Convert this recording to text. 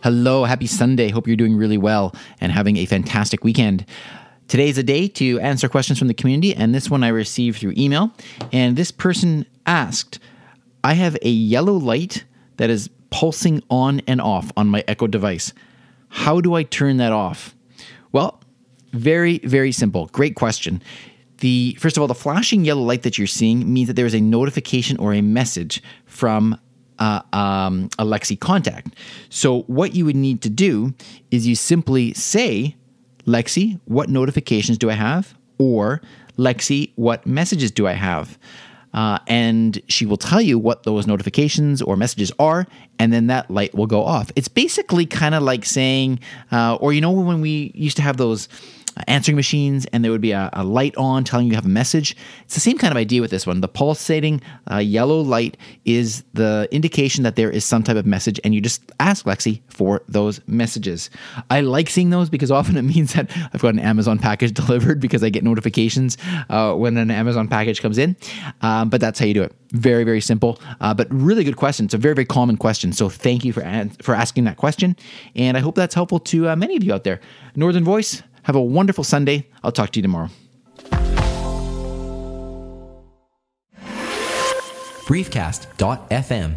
Hello, happy Sunday. Hope you're doing really well and having a fantastic weekend. Today's a day to answer questions from the community, and this one I received through email. And this person asked, I have a yellow light that is pulsing on and off on my Echo device. How do I turn that off? Well, very, very simple. Great question. The first of all, the flashing yellow light that you're seeing means that there is a notification or a message from uh, um, a Lexi contact. So what you would need to do is you simply say, Lexi, what notifications do I have? Or Lexi, what messages do I have? Uh, and she will tell you what those notifications or messages are, and then that light will go off. It's basically kind of like saying, uh, or you know, when we used to have those answering machines and there would be a, a, light on telling you have a message. It's the same kind of idea with this one. The pulsating uh, yellow light is the indication that there is some type of message, and you just ask Lexi for those messages. I like seeing those because often it means that I've got an Amazon package delivered because I get notifications uh, when an Amazon package comes in. Um, but that's how you do it. Very, very simple, uh, but really good question. It's a very, very common question. So thank you for, an- for asking that question. And I hope that's helpful to uh, many of you out there. Northern Voice, have a wonderful Sunday. I'll talk to you tomorrow. Briefcast.fm